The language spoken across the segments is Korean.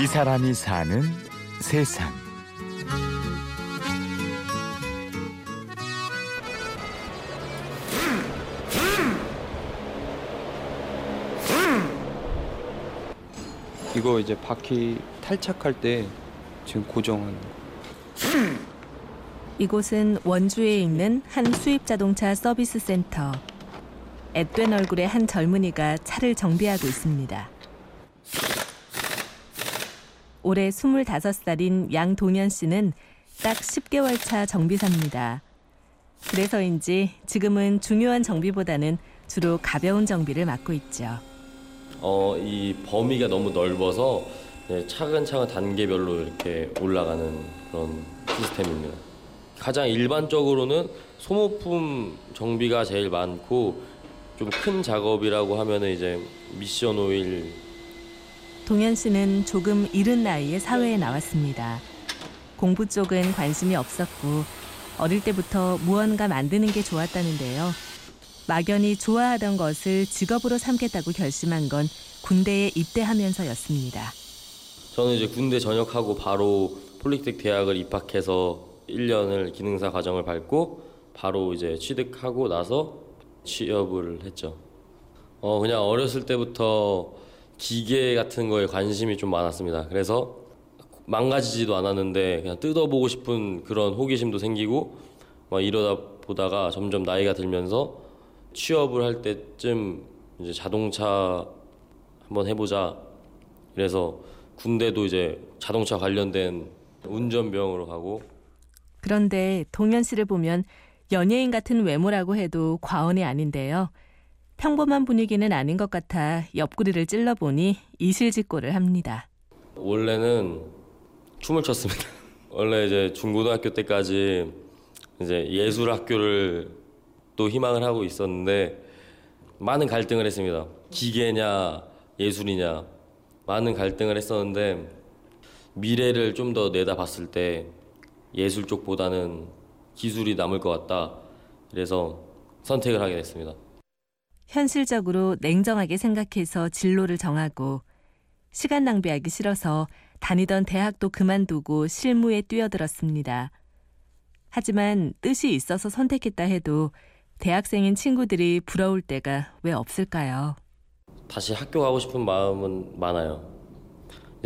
이 사람이 사는 세상. 이거 이제 바퀴 탈착할 때 지금 고정한 이곳은 원주에 있는 한 수입 자동차 서비스 센터. 앳된 얼굴의 한 젊은이가 차를 정비하고 있습니다. 올해 25살인 양동현 씨는 딱 10개월 차 정비사입니다. 그래서인지 지금은 중요한 정비보다는 주로 가벼운 정비를 맡고 있죠. 어, 이 범위가 너무 넓어서 네, 차근차근 단계별로 이렇게 올라가는 그런 시스템입니다. 가장 일반적으로는 소모품 정비가 제일 많고 좀 큰 작업이라고 하면은 이제 미션 오일 동현 씨는 조금 이른 나이에 사회에 나왔습니다. 공부 쪽은 관심이 없었고 어릴 때부터 무언가 만드는 게 좋았다는데요. 막연히 좋아하던 것을 직업으로 삼겠다고 결심한 건 군대에 입대하면서였습니다. 저는 이제 군대 전역하고 바로 폴리텍 대학을 입학해서 1년을 기능사 과정을 밟고 바로 이제 취득하고 나서 취업을 했죠. 어 그냥 어렸을 때부터 기계 같은 거에 관심이 좀 많았습니다. 그래서 망가지지도 않았는데 그냥 뜯어보고 싶은 그런 호기심도 생기고 막 이러다 보다가 점점 나이가 들면서 취업을 할 때쯤 이제 자동차 한번 해보자. 그래서 군대도 이제 자동차 관련된 운전병으로 가고 그런데 동현 씨를 보면 연예인 같은 외모라고 해도 과언이 아닌데요. 평범한 분위기는 아닌 것 같아 옆구리를 찔러보니 이실직고를 합니다. 원래는 춤을 췄습니다. 원래 이제 중고등학교 때까지 이제 예술 학교를 또 희망을 하고 있었는데 많은 갈등을 했습니다. 기계냐 예술이냐 많은 갈등을 했었는데 미래를 좀 더 내다봤을 때 예술 쪽보다는 기술이 남을 것 같다. 그래서 선택을 하게 됐습니다. 현실적으로 냉정하게 생각해서 진로를 정하고 시간 낭비하기 싫어서 다니던 대학도 그만두고 실무에 뛰어들었습니다. 하지만 뜻이 있어서 선택했다 해도 대학생인 친구들이 부러울 때가 왜 없을까요? 다시 학교 가고 싶은 마음은 많아요.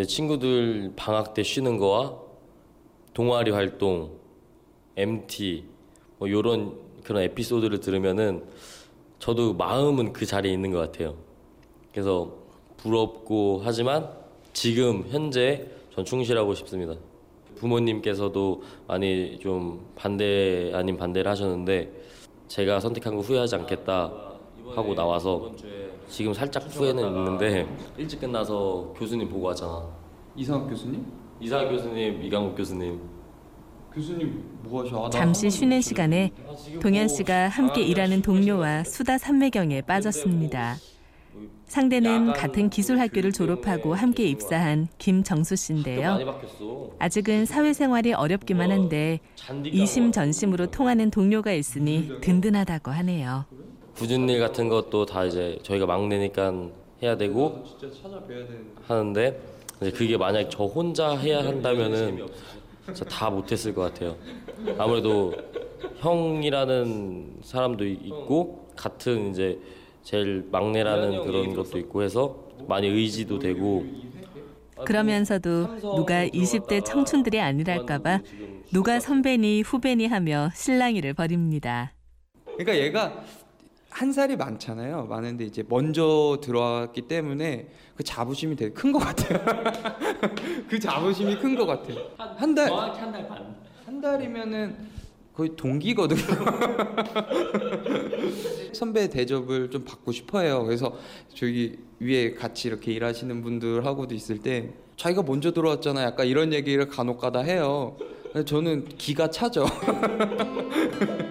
친구들 방학 때 쉬는 거와 동아리 활동, MT 뭐 이런 그런 에피소드를 들으면은 저도 마음은 그 자리에 있는 것 같아요. 그래서 부럽고 하지만 지금 현재 전 충실하고 싶습니다. 부모님께서도 많이 좀 반대 아닌 반대를 하셨는데 제가 선택한 거 후회하지 않겠다 하고 나와서 지금 살짝 후회는 있는데 일찍 끝나서 교수님 보고 왔잖아. 이상학 교수님? 이상학 교수님, 이강욱 교수님. 교수님 뭐 하셔? 아, 나 잠시 쉬는 시간에 동현 씨가 함께 일하는 동료와 수다 삼매경에 빠졌습니다. 상대는 같은 기술 학교를 졸업하고 함께 입사한 김정수 씨인데요. 아직은 사회생활이 어렵기만 한데 이심전심으로 통하는 동료가 있으니 든든하다고 하네요. 굳은 일 같은 것도 다 이제 저희가 막내니까 해야 되고. 하는데 이제 그게 만약 저 혼자 해야 한다면은 진짜 다 못했을 것 같아요. 아무래도 형이라는 사람도 있고 같은 이제 제일 막내라는 그런 것도 있고 해서 많이 의지도 되고 그러면서도 누가 20대 청춘들이 아니랄까봐 누가 선배니 후배니 하며 실랑이를 벌입니다. 그러니까 얘가 한 살이 많잖아요. 많은데 이제 먼저 들어왔기 때문에 그 자부심이 되게 큰 것 같아요. 그 자부심이 큰 것 같아요. 한 달, 정확히 한 달 반. 한 달이면은 거의 동기거든요. 선배 대접을 좀 받고 싶어해요. 그래서 저기 위에 같이 이렇게 일하시는 분들하고도 있을 때 자기가 먼저 들어왔잖아. 약간 이런 얘기를 간혹 가다 해요. 근데 저는 기가 차죠.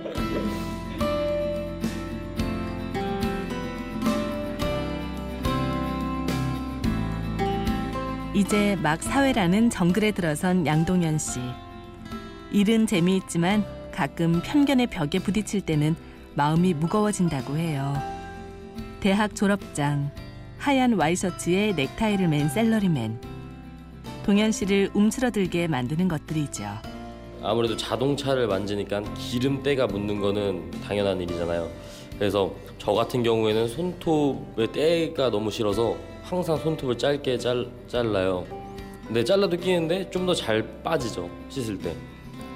이제 막 사회라는 정글에 들어선 양동현 씨. 일은 재미있지만 가끔 편견의 벽에 부딪힐 때는 마음이 무거워진다고 해요. 대학 졸업장, 하얀 와이셔츠에 넥타이를 맨 셀러리맨. 동현 씨를 움츠러들게 만드는 것들이죠. 아무래도 자동차를 만지니까 기름때가 묻는 거는 당연한 일이잖아요. 그래서 저 같은 경우에는 손톱의 때가 너무 싫어서 항상 손톱을 짧게 잘, 잘라요. 근데 잘라도 끼는데 좀 더 잘 빠지죠. 씻을 때.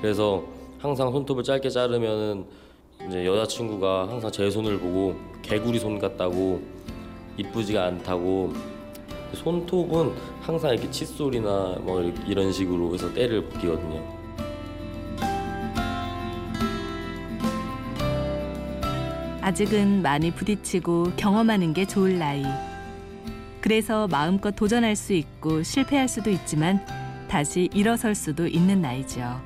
그래서 항상 손톱을 짧게 자르면은 이제 여자친구가 항상 제 손을 보고 개구리 손 같다고 이쁘지가 않다고 손톱은 항상 이렇게 칫솔이나 뭐 이런 식으로 해서 때를 벗기거든요. 아직은 많이 부딪히고 경험하는 게 좋을 나이. 그래서 마음껏 도전할 수 있고 실패할 수도 있지만 다시 일어설 수도 있는 나이죠.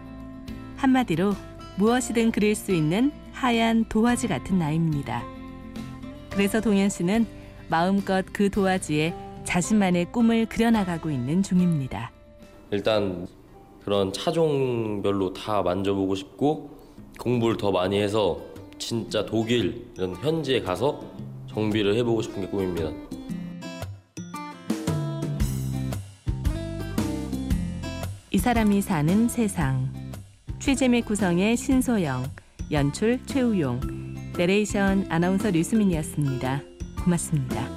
한마디로 무엇이든 그릴 수 있는 하얀 도화지 같은 나이입니다. 그래서 동현 씨는 마음껏 그 도화지에 자신만의 꿈을 그려나가고 있는 중입니다. 일단 그런 차종별로 다 만져보고 싶고 공부를 더 많이 해서 진짜 독일 이런 현지에 가서 정비를 해보고 싶은 게 꿈입니다. 사람이 사는 세상. 취재 및 구성의 신소영, 연출 최우용, 내레이션 아나운서 류수민이었습니다. 고맙습니다.